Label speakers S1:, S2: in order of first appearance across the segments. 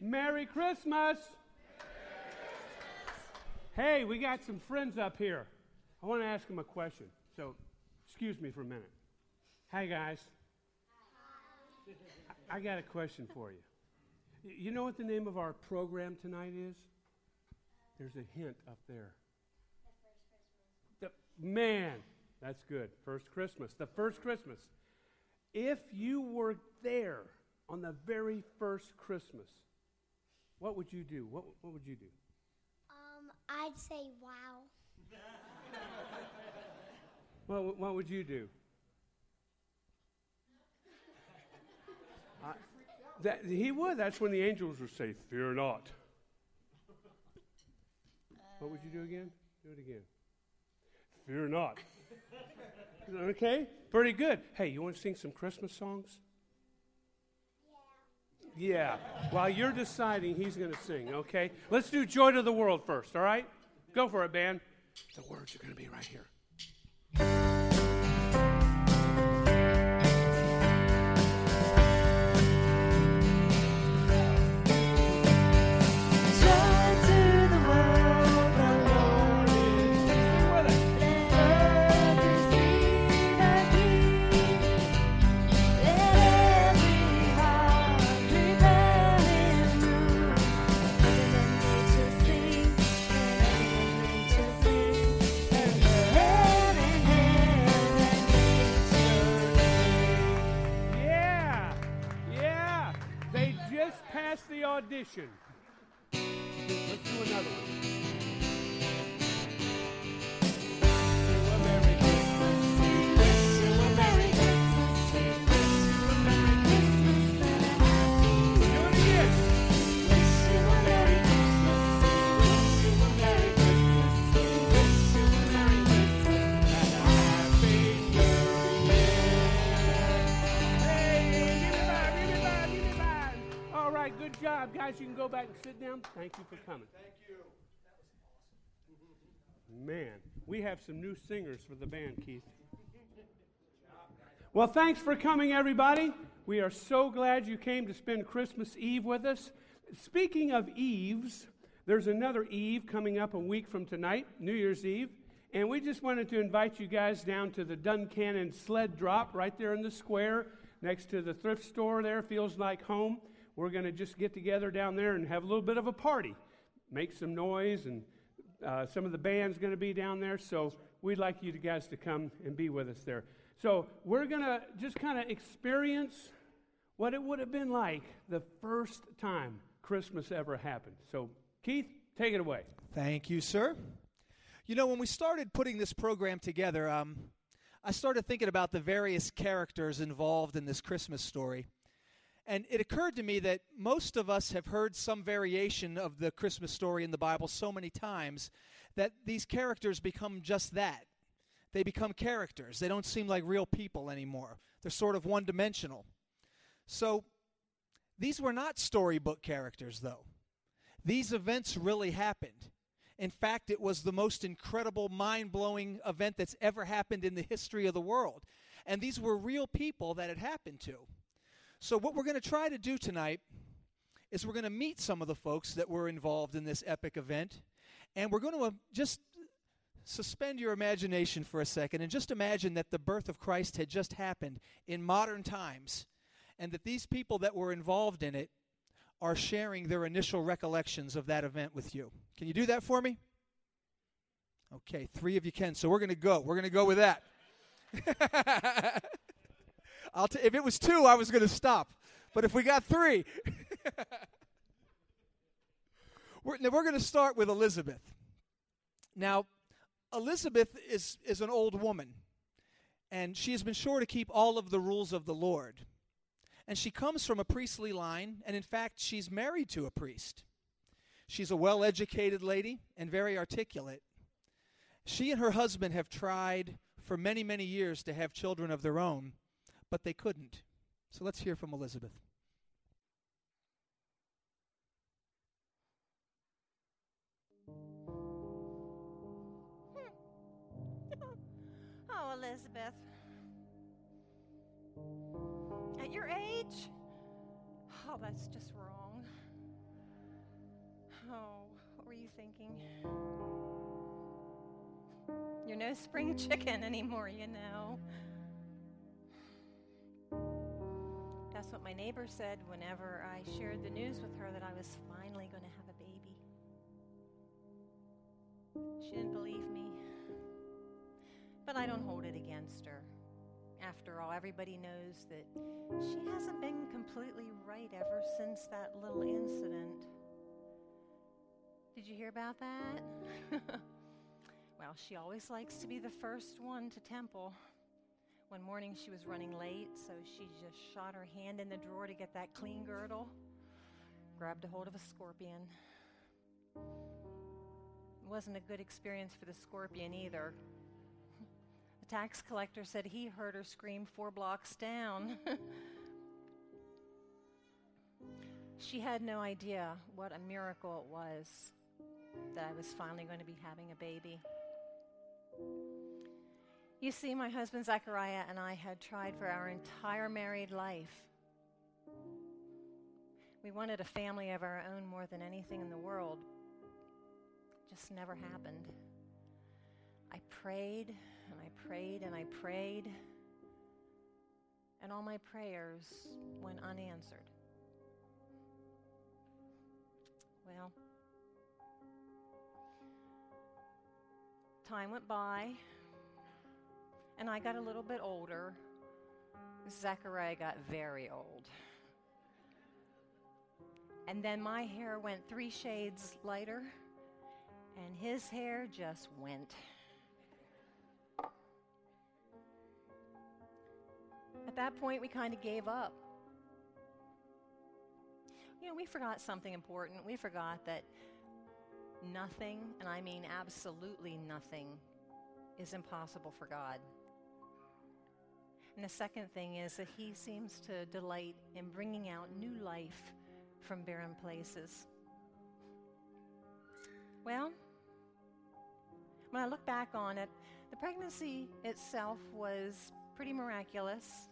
S1: Merry Christmas. Hey, we got some friends up here. I want to ask them a question. So, excuse me for a minute. Hi, guys. I, I got a question for you. You know what the name of our program tonight is? There's a hint up there. The, man, that's good. First Christmas. The first Christmas. If you were there on the very first Christmas, what would you do? What, what would you do?
S2: Um, I'd say wow.
S1: What, what would you do? I- that, he would. That's when the angels would say, Fear not. What would you do again? Do it again. Fear not. okay? Pretty good. Hey, you want to sing some Christmas songs? Yeah. While you're deciding, he's going to sing, okay? Let's do Joy to the World first, all right? Go for it, band. The words are going to be right here. Audition. Job, guys. You can go back and sit down. Thank you for coming. Thank you. Man, we have some new singers for the band, Keith. Well, thanks for coming, everybody. We are so glad you came to spend Christmas Eve with us. Speaking of Eves, there's another Eve coming up a week from tonight, New Year's Eve. And we just wanted to invite you guys down to the Duncannon sled drop right there in the square next to the thrift store there. Feels like home. We're going to just get together down there and have a little bit of a party, make some noise, and uh, some of the band's going to be down there. So we'd like you guys to come and be with us there. So we're going to just kind of experience what it would have been like the first time Christmas ever happened. So, Keith, take it away.
S3: Thank you, sir. You know, when we started putting this program together, um, I started thinking about the various characters involved in this Christmas story. And it occurred to me that most of us have heard some variation of the Christmas story in the Bible so many times that these characters become just that. They become characters. They don't seem like real people anymore. They're sort of one dimensional. So, these were not storybook characters, though. These events really happened. In fact, it was the most incredible, mind blowing event that's ever happened in the history of the world. And these were real people that it happened to. So, what we're going to try to do tonight is we're going to meet some of the folks that were involved in this epic event. And we're going to uh, just suspend your imagination for a second and just imagine that the birth of Christ had just happened in modern times and that these people that were involved in it are sharing their initial recollections of that event with you. Can you do that for me? Okay, three of you can. So we're going to go. We're going to go with that. I'll t- if it was two, I was going to stop. But if we got three, we're, we're going to start with Elizabeth. Now, Elizabeth is, is an old woman, and she has been sure to keep all of the rules of the Lord. And she comes from a priestly line, and in fact, she's married to a priest. She's a well educated lady and very articulate. She and her husband have tried for many, many years to have children of their own, but they couldn't. So let's hear from Elizabeth.
S4: Oh, Elizabeth. At your age? Oh, that's just wrong. Oh, what were you thinking? You're no spring chicken anymore, you know. That's what my neighbor said whenever I shared the news with her that I was finally going to have a baby. She didn't believe me. But I don't hold it against her. After all, everybody knows that she hasn't been completely right ever since that little incident. Did you hear about that? well, she always likes to be the first one to temple. One morning she was running late, so she just shot her hand in the drawer to get that clean girdle, grabbed a hold of a scorpion. It wasn't a good experience for the scorpion either. The tax collector said he heard her scream four blocks down. she had no idea what a miracle it was that I was finally going to be having a baby. You see, my husband Zachariah and I had tried for our entire married life. We wanted a family of our own more than anything in the world. It Just never happened. I prayed and I prayed and I prayed, and all my prayers went unanswered. Well, time went by, and I got a little bit older. Zechariah got very old. And then my hair went three shades lighter, and his hair just went. At that point, we kind of gave up. You know, we forgot something important. We forgot that nothing, and I mean absolutely nothing, is impossible for God. And the second thing is that He seems to delight in bringing out new life from barren places. Well, when I look back on it, the pregnancy itself was pretty miraculous.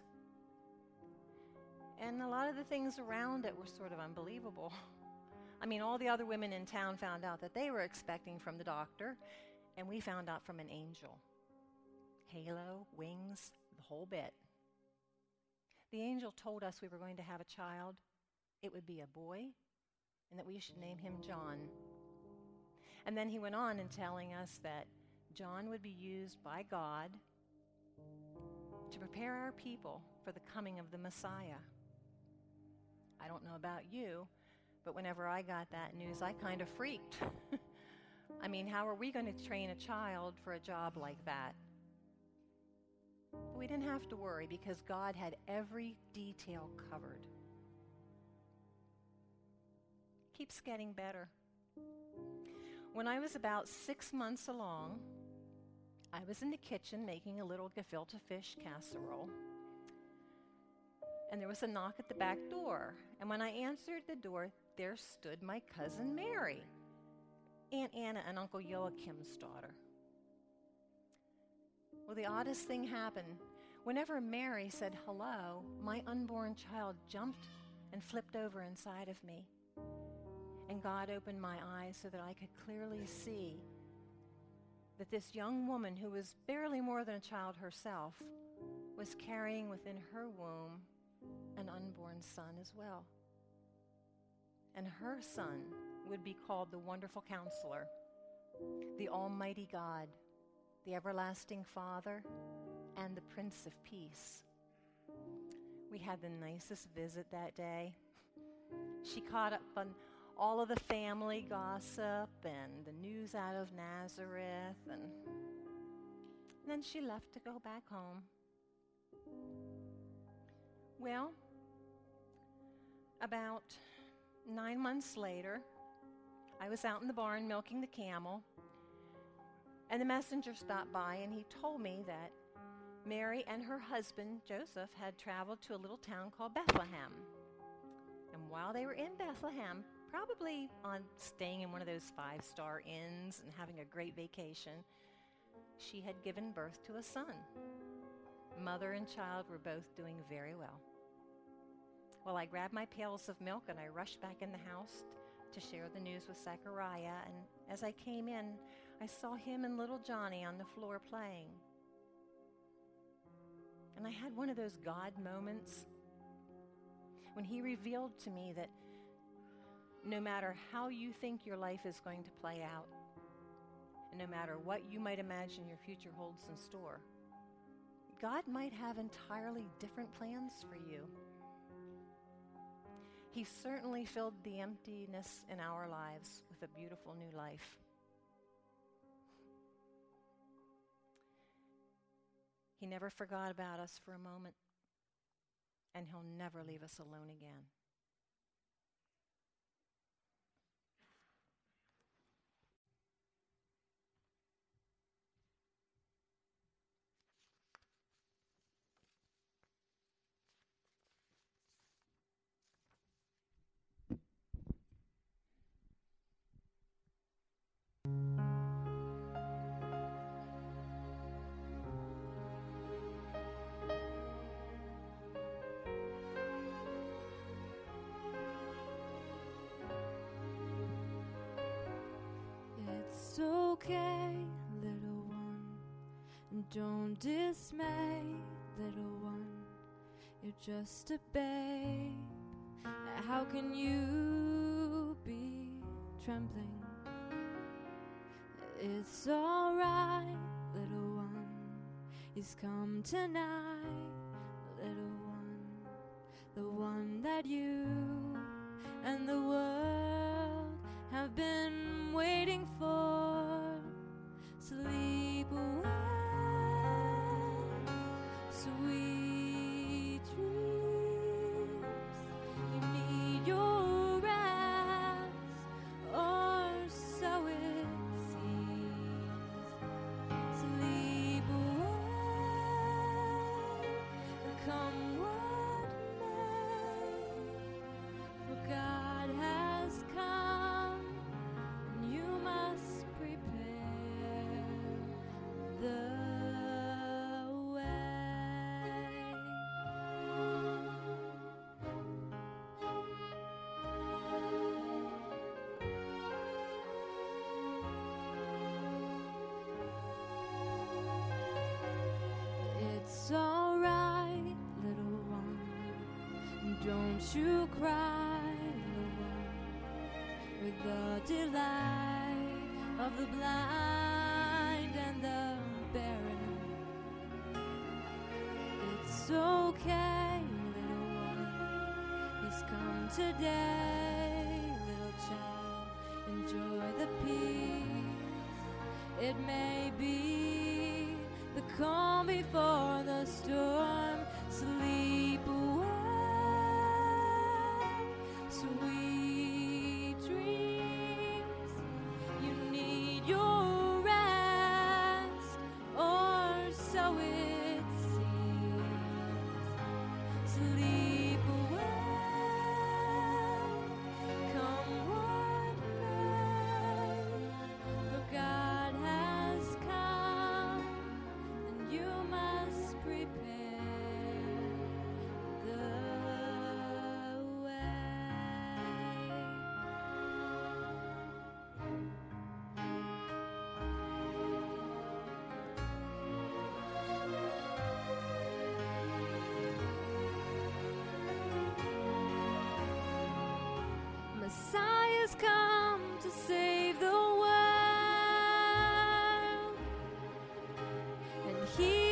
S4: And a lot of the things around it were sort of unbelievable. I mean, all the other women in town found out that they were expecting from the doctor, and we found out from an angel. Halo, wings, whole bit. The angel told us we were going to have a child, it would be a boy, and that we should name him John. And then he went on in telling us that John would be used by God to prepare our people for the coming of the Messiah. I don't know about you, but whenever I got that news, I kind of freaked. I mean, how are we going to train a child for a job like that? But we didn't have to worry because God had every detail covered. Keeps getting better. When I was about six months along, I was in the kitchen making a little gefilte fish casserole. And there was a knock at the back door. And when I answered the door, there stood my cousin Mary, Aunt Anna and Uncle Joachim's daughter. Well, the oddest thing happened. Whenever Mary said hello, my unborn child jumped and flipped over inside of me. And God opened my eyes so that I could clearly see that this young woman, who was barely more than a child herself, was carrying within her womb an unborn son as well. And her son would be called the Wonderful Counselor, the Almighty God, the Everlasting Father, and the Prince of Peace. We had the nicest visit that day. She caught up on all of the family gossip and the news out of Nazareth, and then she left to go back home. Well, about nine months later, I was out in the barn milking the camel, and the messenger stopped by and he told me that Mary and her husband, Joseph, had traveled to a little town called Bethlehem. And while they were in Bethlehem, probably on staying in one of those five star inns and having a great vacation, she had given birth to a son. Mother and child were both doing very well. Well, I grabbed my pails of milk and I rushed back in the house to share the news with Zachariah. and as I came in, I saw him and little Johnny on the floor playing. And I had one of those God moments when he revealed to me that no matter how you think your life is going to play out, and no matter what you might imagine your future holds in store, God might have entirely different plans for you. He certainly filled the emptiness in our lives with a beautiful new life. He never forgot about us for a moment, and He'll never leave us alone again.
S5: Okay, little one. Don't dismay, little one. You're just a babe. How can you be trembling? It's alright, little one. He's come tonight, little one. The one that you and the world have been waiting for. Sleep. Away, Don't cry. With the delight of the blind and the barren. It's okay, little one. He's come today, little child. Enjoy the peace. It may be the calm before the storm. Sleep away, sweet and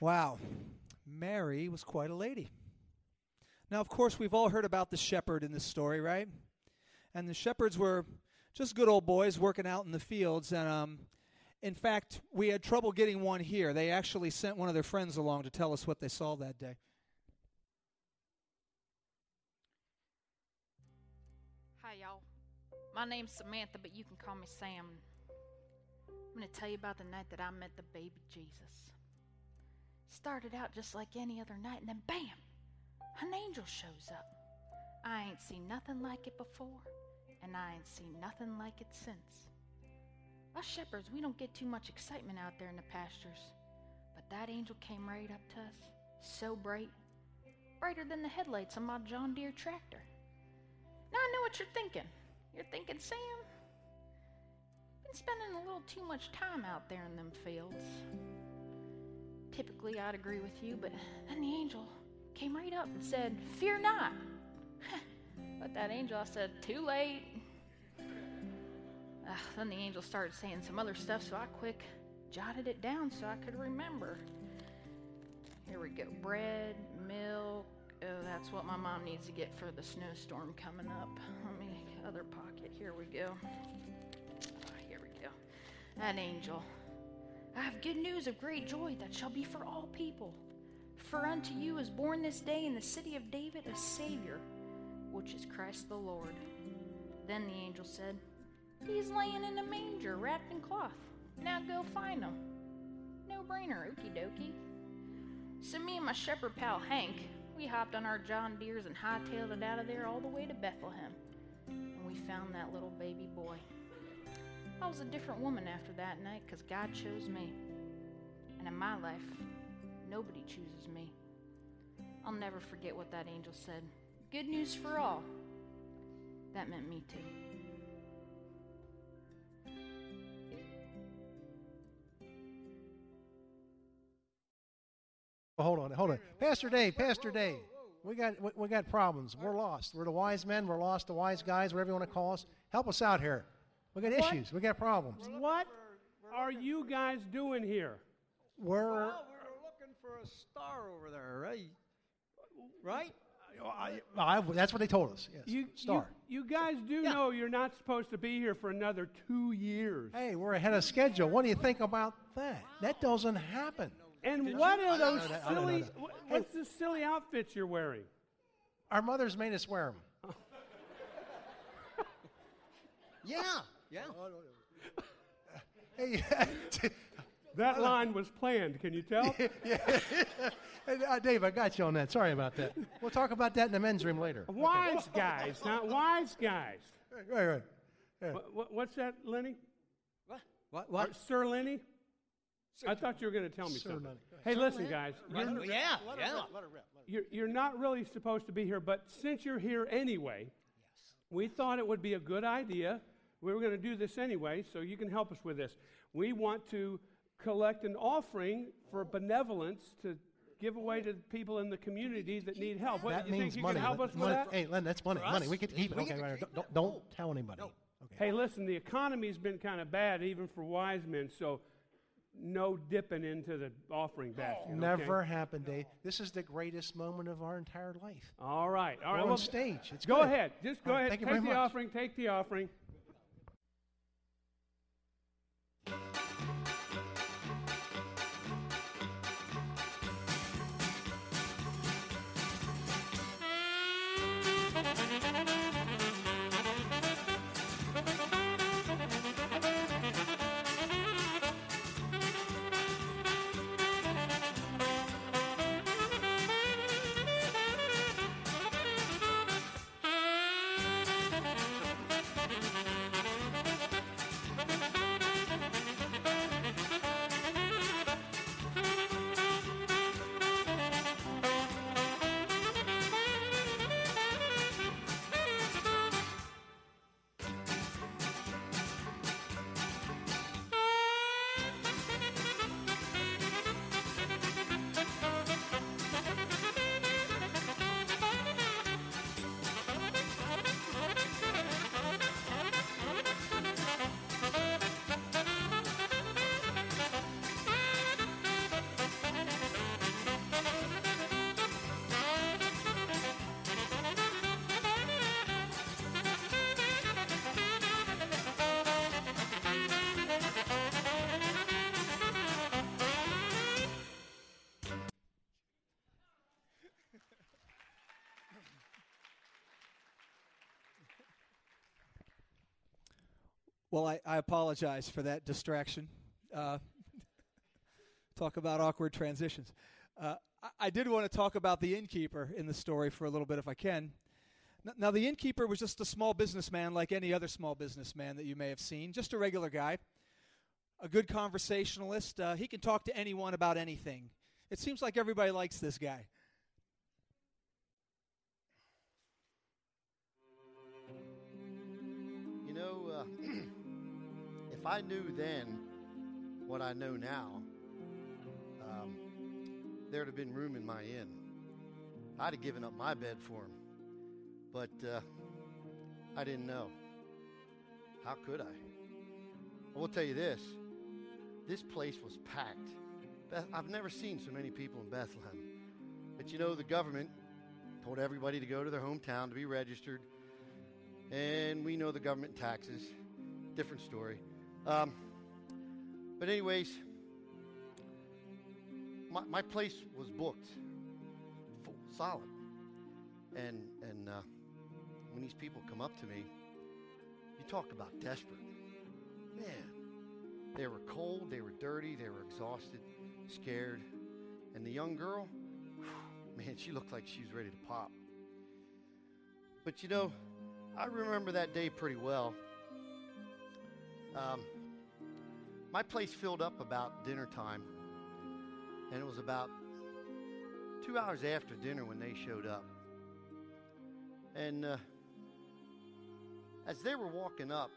S3: Wow. Mary was quite a lady. Now, of course, we've all heard about the shepherd in this story, right? And the shepherds were just good old boys working out in the fields. And um, in fact, we had trouble getting one here. They actually sent one of their friends along to tell us what they saw that day.
S6: Hi, y'all. My name's Samantha, but you can call me Sam. I'm going to tell you about the night that I met the baby Jesus. Started out just like any other night, and then bam, an angel shows up. I ain't seen nothing like it before, and I ain't seen nothing like it since. Us shepherds, we don't get too much excitement out there in the pastures, but that angel came right up to us, so bright, brighter than the headlights on my John Deere tractor. Now I know what you're thinking. You're thinking, Sam, been spending a little too much time out there in them fields. Typically, I'd agree with you, but then the angel came right up and said, Fear not. but that angel, I said, Too late. Uh, then the angel started saying some other stuff, so I quick jotted it down so I could remember. Here we go bread, milk. Oh, that's what my mom needs to get for the snowstorm coming up. Let me, other pocket. Here we go. Ah, here we go. That angel. I have good news of great joy that shall be for all people. For unto you is born this day in the city of David a Savior, which is Christ the Lord. Then the angel said, He's laying in a manger wrapped in cloth. Now go find him. No brainer, okie dokie. So me and my shepherd pal Hank, we hopped on our John Deeres and hightailed it out of there all the way to Bethlehem. And we found that little baby boy. I was a different woman after that night because God chose me. And in my life, nobody chooses me. I'll never forget what that angel said. Good news for all. That meant me too.
S7: Well, hold on, hold on. Pastor Dave, Pastor Dave, we got we, we got problems. We're lost. We're the wise men. We're lost. The wise guys, whatever you want to call us. Help us out here. We got
S1: What?
S7: issues. We got problems.
S1: What are you guys doing here?
S7: We're
S8: Well, we were looking for a star over there, right? Right?
S7: I, I, that's what they told us. Yes.
S1: You,
S7: Star.
S1: You, you guys do know you're not supposed to be here for another two years.
S7: Hey, we're ahead of schedule. What do you think about that? That doesn't happen.
S1: And what are those
S7: know that. I don't know
S1: silly?
S7: that.
S1: wha-
S7: Hey.
S1: What's the silly outfits you're wearing?
S7: Our mothers made us wear them.
S8: Yeah. Yeah.
S7: Hey,
S1: That line was planned. Can you tell?
S7: Hey, uh, Dave, I got you on that. Sorry about that. We'll talk about that in the men's room later.
S1: wise guys, not wise guys.
S7: Right, right. Yeah.
S1: What, what, what's that, Lenny?
S8: What? What?
S1: Or
S8: What?
S1: Sir Lenny? I thought you were going to tell me
S7: Sir
S1: something.
S7: Lenny.
S1: Hey, listen, guys. You're,
S8: Right, Yeah. Yeah.
S1: you're, you're not really supposed to be here, but since you're here anyway, yes. we thought it would be a good idea. We were going to do this anyway, so you can help us with this. We want to collect an offering for benevolence to give away to people in the community that need help. What,
S7: That
S1: you
S7: means
S1: think you
S7: money.
S1: can help us with that?
S7: Hey, Len, that's money.
S8: For
S7: Money.
S8: us?
S7: We could keep it.
S8: We
S7: Okay,
S8: get to
S7: right.
S8: keep
S7: Don't,
S8: it.
S7: don't, tell anybody.
S8: No.
S7: Okay.
S1: Hey, listen, the economy's been kind of bad, even for wise men, so no dipping into the offering basket. okay?
S7: Never happened, Dave. This is the greatest moment of our entire life.
S1: All right, all right.
S7: We're on
S1: well,
S7: stage. It's
S1: Go
S7: good.
S1: ahead. Just go
S7: All right,
S1: ahead.
S7: thank you
S1: take
S7: very
S1: the
S7: much.
S1: offering. Take the offering.
S3: Well, I, I apologize for that distraction. Uh, talk about awkward transitions. Uh, I, I did want to talk about the innkeeper in the story for a little bit, if I can. Now, the innkeeper was just a small businessman like any other small businessman that you may have seen, just a regular guy, a good conversationalist. Uh, he can talk to anyone about anything. It seems like everybody likes this guy.
S8: You know, uh, if I knew then what I know now, um, there'd have been room in my inn. I'd have given up my bed for him. But uh, I didn't know. How could I? I will tell you this this place was packed. I've never seen so many people in Bethlehem. But you know, the government told everybody to go to their hometown to be registered. And we know the government taxes. Different story. Um, but, anyways, my, my place was booked, full, solid. And, and uh, when these people come up to me, you talk about desperate. Man, they were cold, they were dirty, they were exhausted, scared. And the young girl, man, she looked like she was ready to pop. But you know, I remember that day pretty well. Um, my place filled up about dinner time, and it was about two hours after dinner when they showed up. And uh, as they were walking up,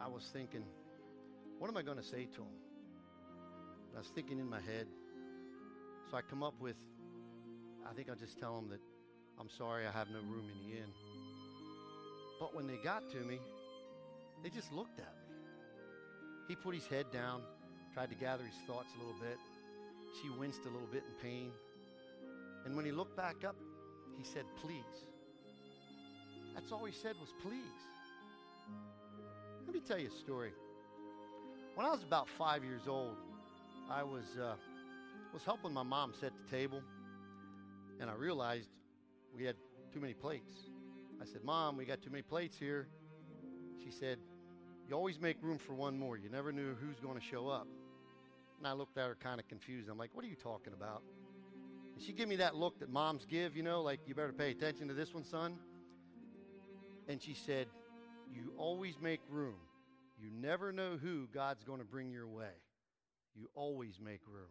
S8: I was thinking, what am I going to say to them? I was thinking in my head. So I come up with, I think I'll just tell them that I'm sorry I have no room in the inn. But when they got to me, they just looked at me. He put his head down, tried to gather his thoughts a little bit. She winced a little bit in pain. And when he looked back up, he said, Please. That's all he said was please. Let me tell you a story. When I was about five years old, I was, uh, was helping my mom set the table, and I realized we had too many plates. I said, Mom, we got too many plates here. She said, You always make room for one more. You never knew who's going to show up. And I looked at her kind of confused. I'm like, What are you talking about? And she gave me that look that moms give, you know, like, You better pay attention to this one, son. And she said, You always make room. You never know who God's going to bring your way. You always make room.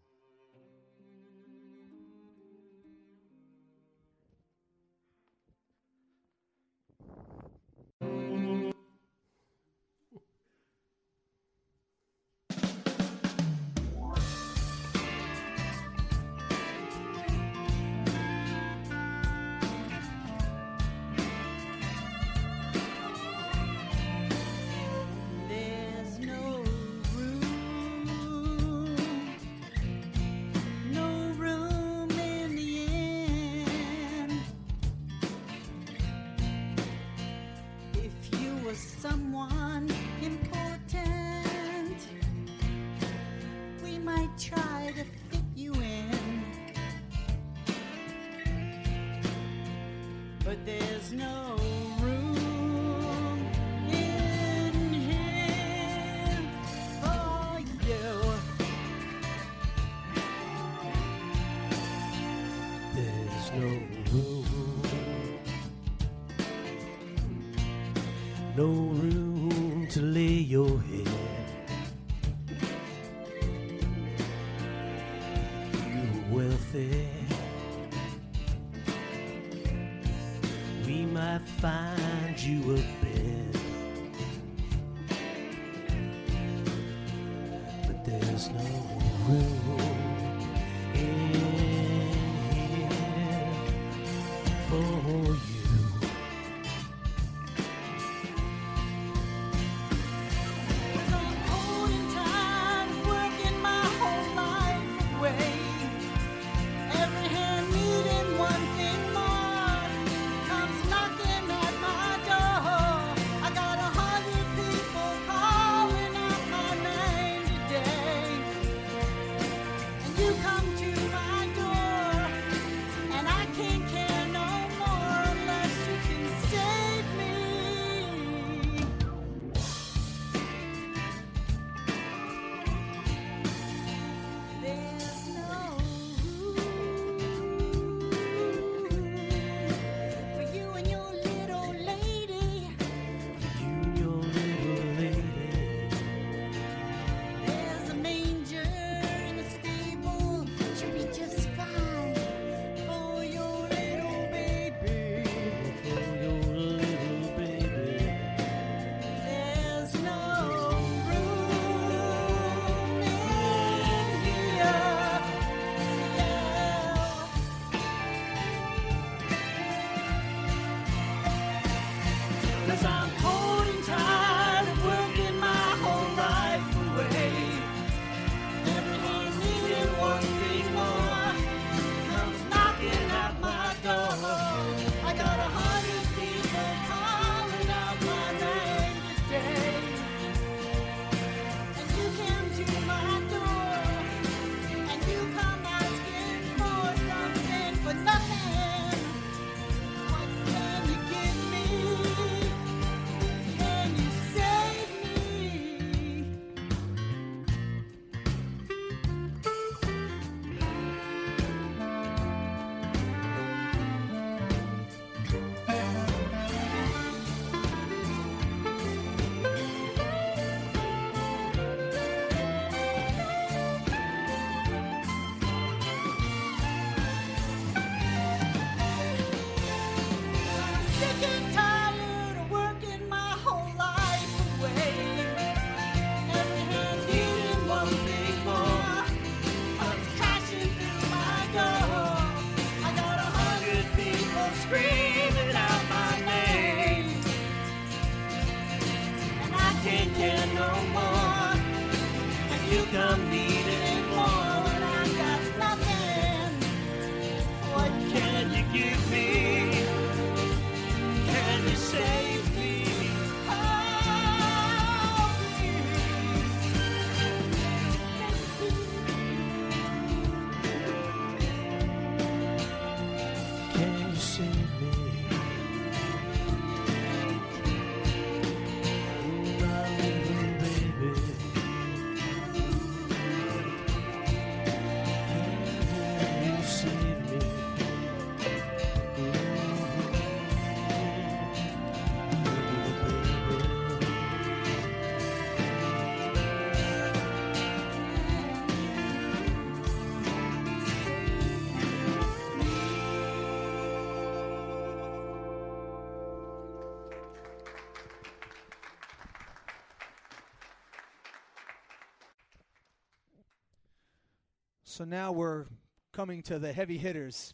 S3: So now we're coming to the heavy hitters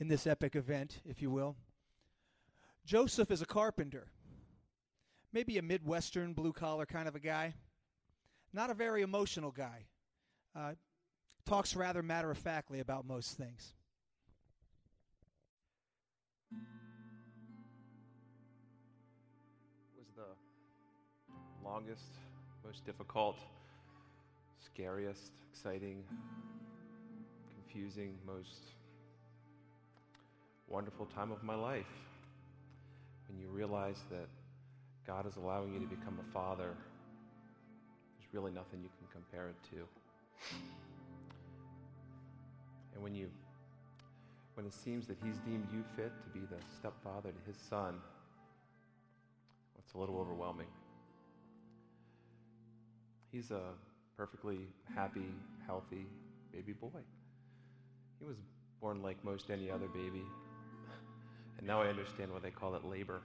S3: in this epic event, if you will. Joseph is a carpenter, maybe a Midwestern blue collar kind of a guy, not a very emotional guy. Uh, talks rather matter of factly about most things.
S9: was the longest, most difficult, scariest, exciting, confusing, most wonderful time of my life. When you realize that God is allowing you to become a father, there's really nothing you can compare it to. And when you when it seems that he's deemed you fit to be the stepfather to his son, it's a little overwhelming. He's a perfectly happy, healthy baby boy. He was born like most any other baby. And now I understand why they call it labor.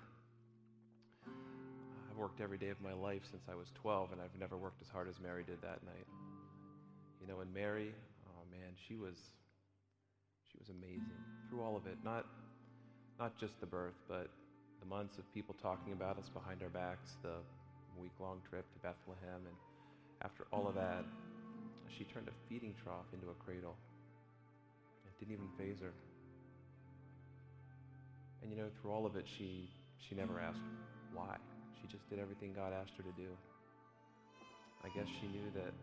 S9: I've worked every day of my life since I was 12, and I've never worked as hard as Mary did that night. You know, and Mary, oh man, she was she was amazing through all of it. Not not just the birth, but the months of people talking about us behind our backs, the week long trip to Bethlehem, and after all of that, she turned a feeding trough into a cradle. Didn't even faze her. And you know, through all of it, she, she never asked why. She just did everything God asked her to do. I guess she knew that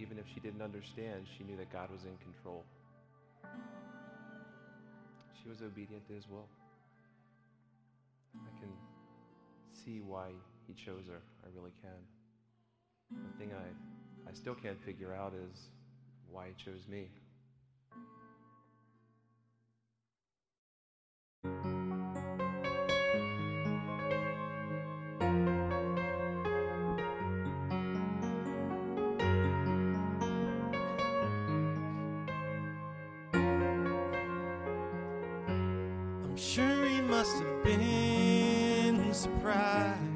S9: even if she didn't understand, she knew that God was in control. She was obedient to his will. I can see why he chose her. I really can. The thing I, I still can't figure out is why he chose me.
S10: I'm sure he must have been surprised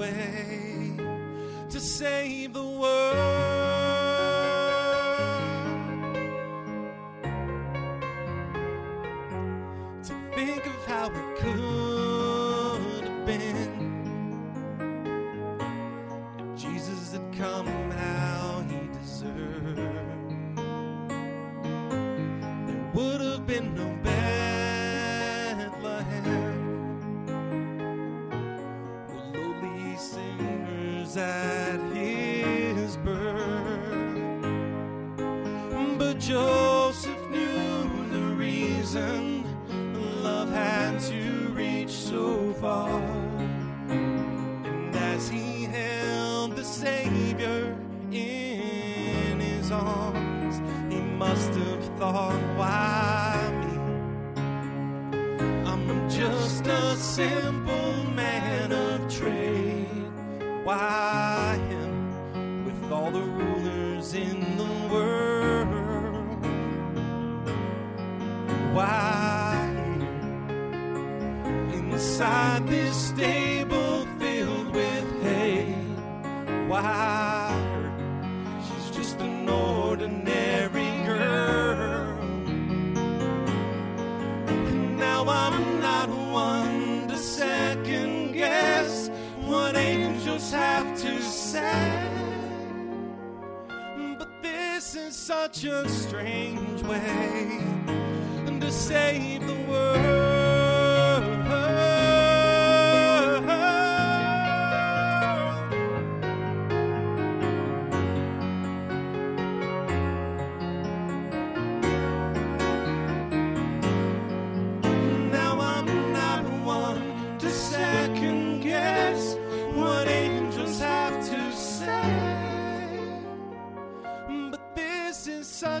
S10: way to save the world. To think of how it could have been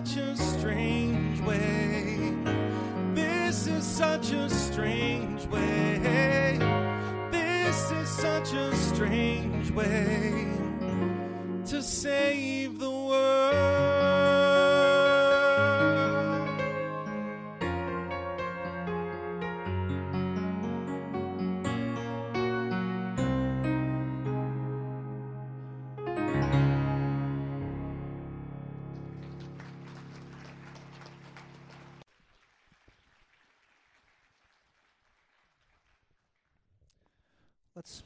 S10: such a strange way. This is such a strange way. This is such a strange way to save the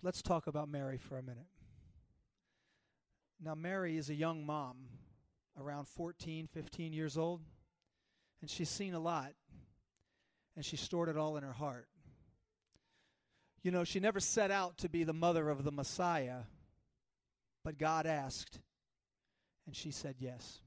S3: Let's, talk about Mary for a minute. Now, Mary is a young mom, around 14, 15 years old, and she's seen a lot, and she stored it all in her heart. You know, she never set out to be the mother of the Messiah, but God asked, and she said yes.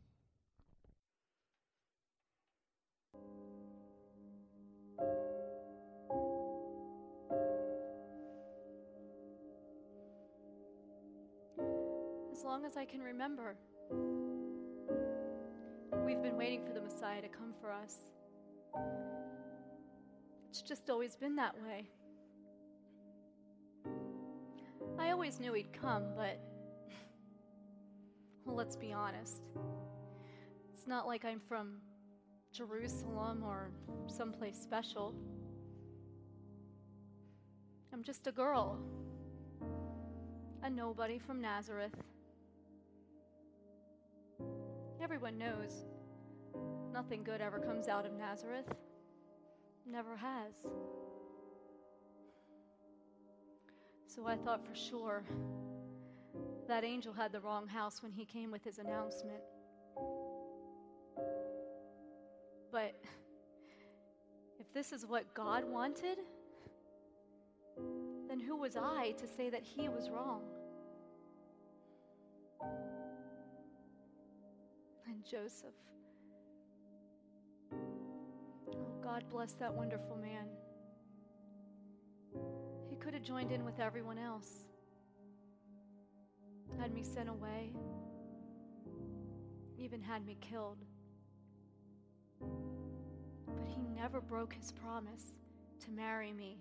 S11: Long as I can remember, we've been waiting for the Messiah to come for us. It's just always been that way. I always knew he'd come, but well, let's be honest. It's not like I'm from Jerusalem or someplace special. I'm just a girl, a nobody from Nazareth. Everyone knows nothing good ever comes out of Nazareth. Never has. So I thought for sure that angel had the wrong house when he came with his announcement. But if this is what God wanted, then who was I to say that he was wrong? And Joseph. Oh, God bless that wonderful man. He could have joined in with everyone else, had me sent away, even had me killed. But he never broke his promise to marry me.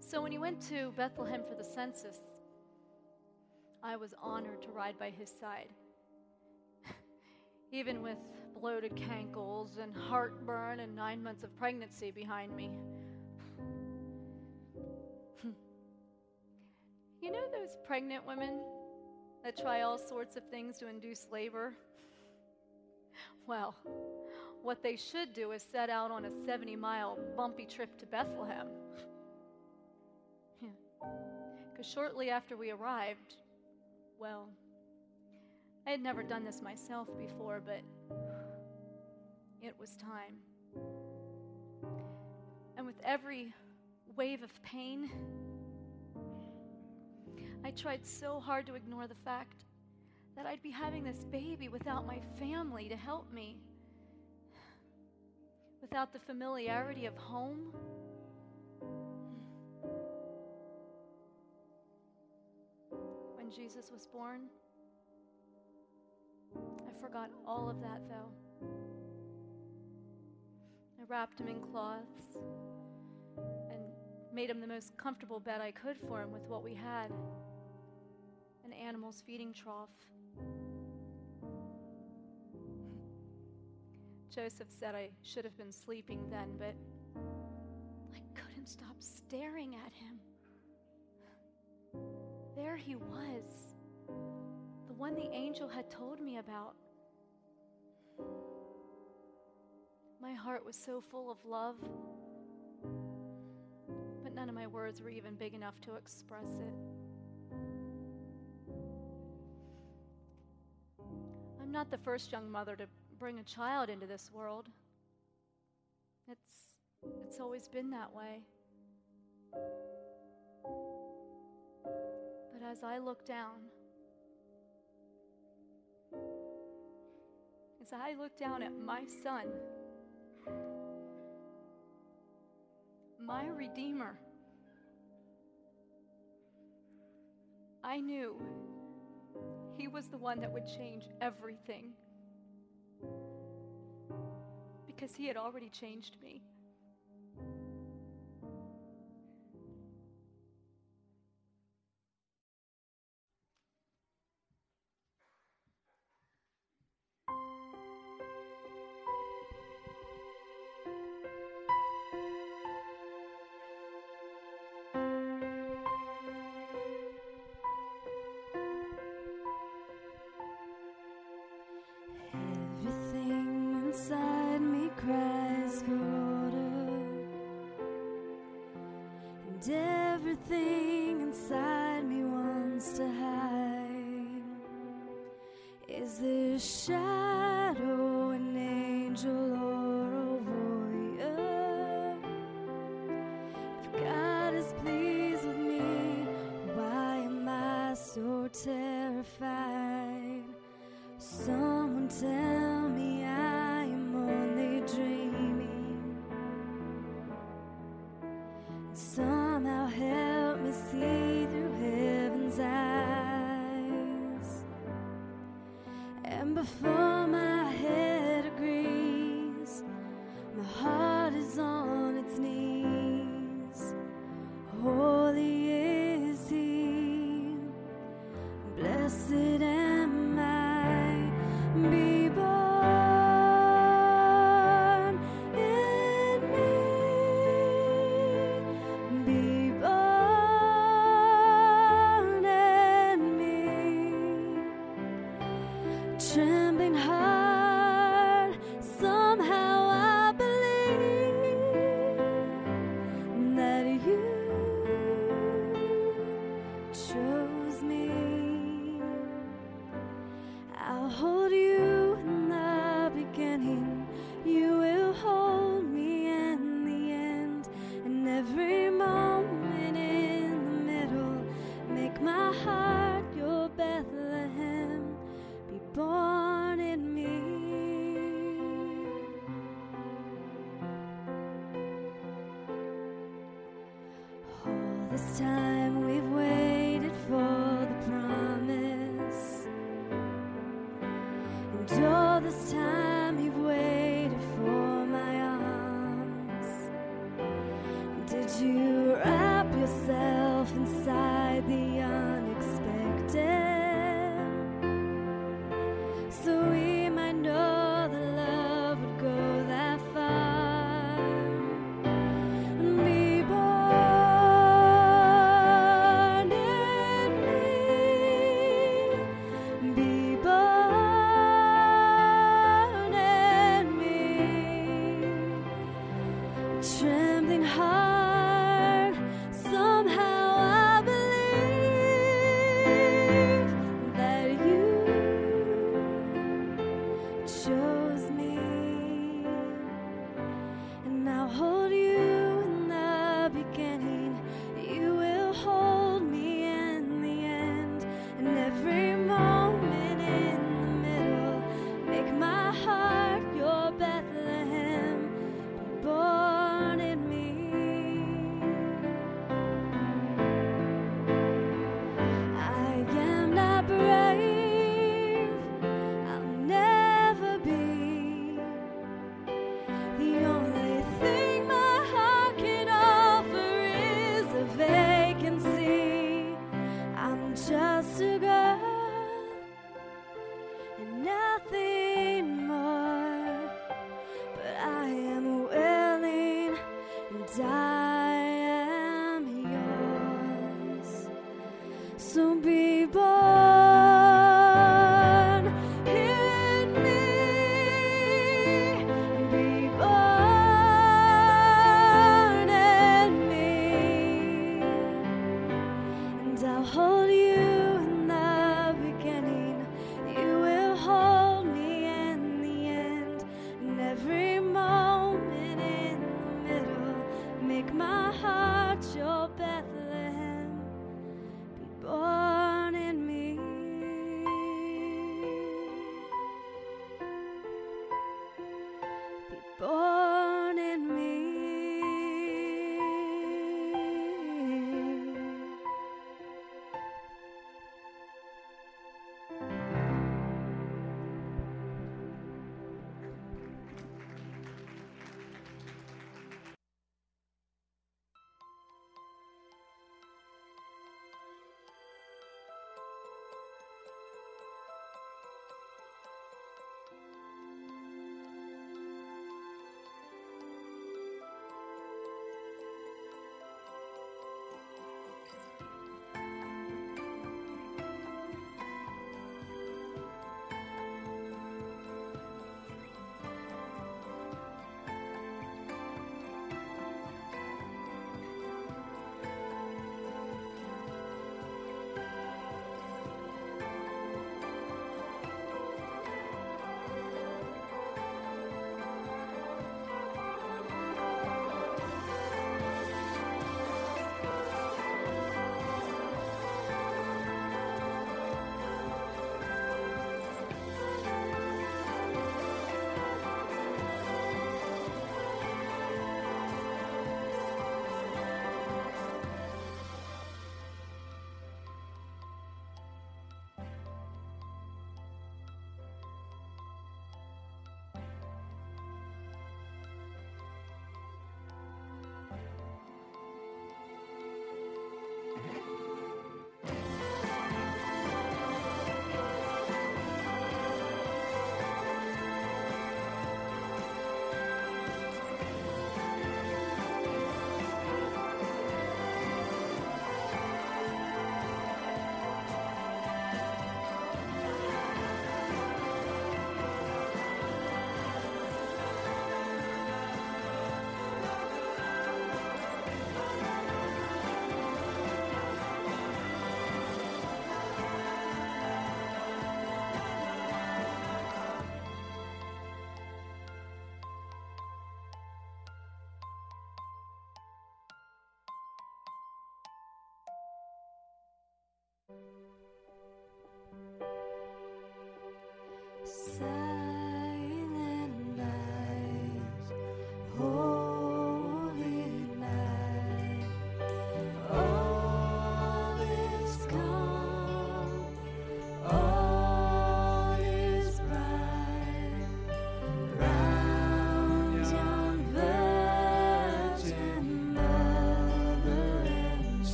S11: So when he went to Bethlehem for the census, I was honored to ride by his side. Even with bloated cankles and heartburn and nine months of pregnancy behind me. you know those pregnant women that try all sorts of things to induce labor? Well, what they should do is set out on a 70 mile bumpy trip to Bethlehem. Because shortly after we arrived, well, I had never done this myself before, but it was time. And with every wave of pain, I tried so hard to ignore the fact that I'd be having this baby without my family to help me, without the familiarity of home. Jesus was born, I forgot all of that though. I wrapped him in cloths and made him the most comfortable bed I could for him with what we had an animal's feeding trough. Joseph said I should have been sleeping then, but I couldn't stop staring at him. There he was, the one the angel had told me about. My heart was so full of love, but none of my words were even big enough to express it. I'm not the first young mother to bring a child into this world. It's, it's always been that way. But as I look down, as I look down at my son, my Redeemer, I knew he was the one that would change everything because he had already changed me.
S5: Is And I am yours. So be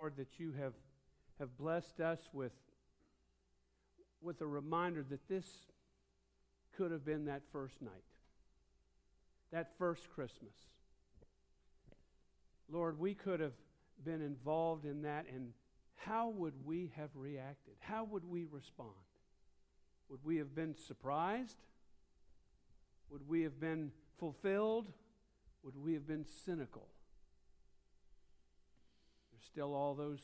S1: Lord, that you have, have blessed us with, with a reminder that this could have been that first night, that first Christmas. Lord, we could have been involved in that, and how would we have reacted? How would we respond? Would we have been surprised? Would we have been fulfilled? Would we have been cynical? Still all those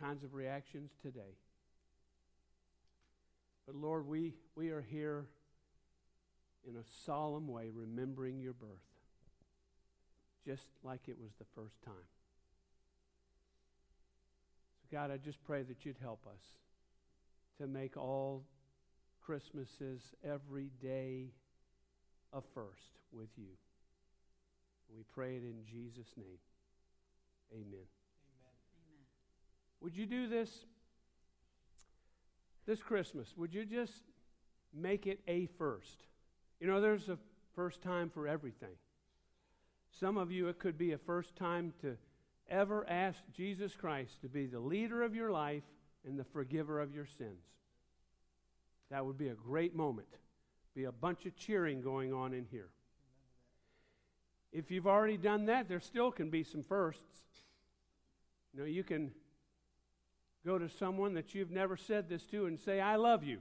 S1: kinds of reactions today. But Lord, we, we are here in a solemn way remembering your birth, just like it was the first time. So, God, I just pray that you'd help us to make all Christmases every day a first with you. We pray it in Jesus' name. Amen. Would you do this this Christmas? Would you just make it a first? You know, there's a first time for everything. Some of you, it could be a first time to ever ask Jesus Christ to be the leader of your life and the forgiver of your sins. That would be a great moment. Be a bunch of cheering going on in here. If you've already done that, there still can be some firsts. You know, you can go to someone that you've never said this to and say, I love you.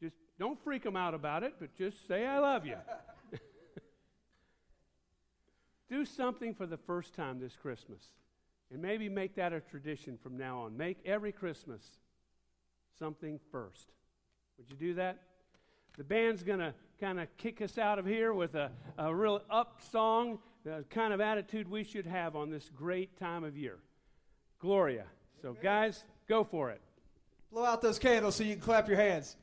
S1: Just don't freak them out about it, but just say, I love you. Do something for the first time this Christmas. And maybe make that a tradition from now on. Make every Christmas something first. Would you do that? The band's going to kind of kick us out of here with a, a real up song, the kind of attitude we should have on this great time of year. Gloria. So, guys, go for it.
S3: Blow out those candles so you can clap your hands.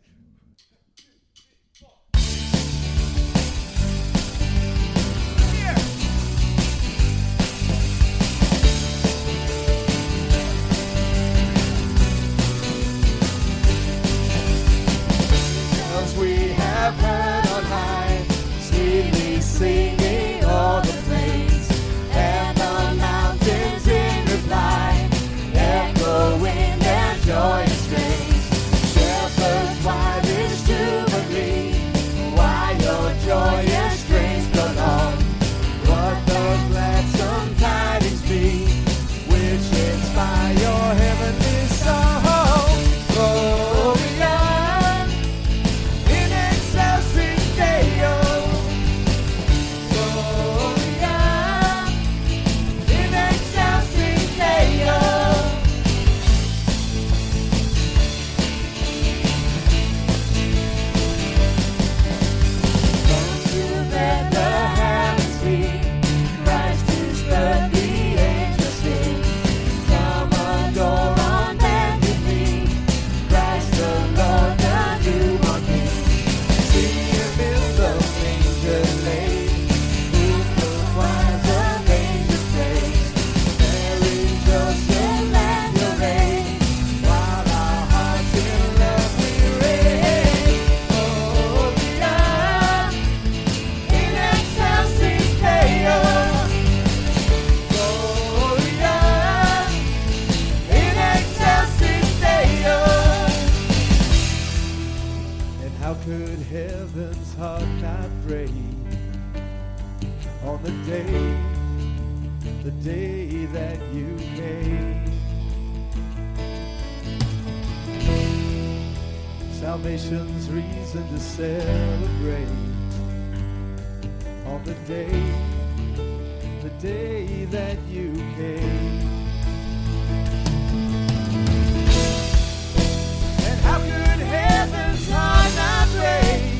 S10: Salvation's reason to celebrate on the day, the day that you came.
S12: And how could heaven's heart not break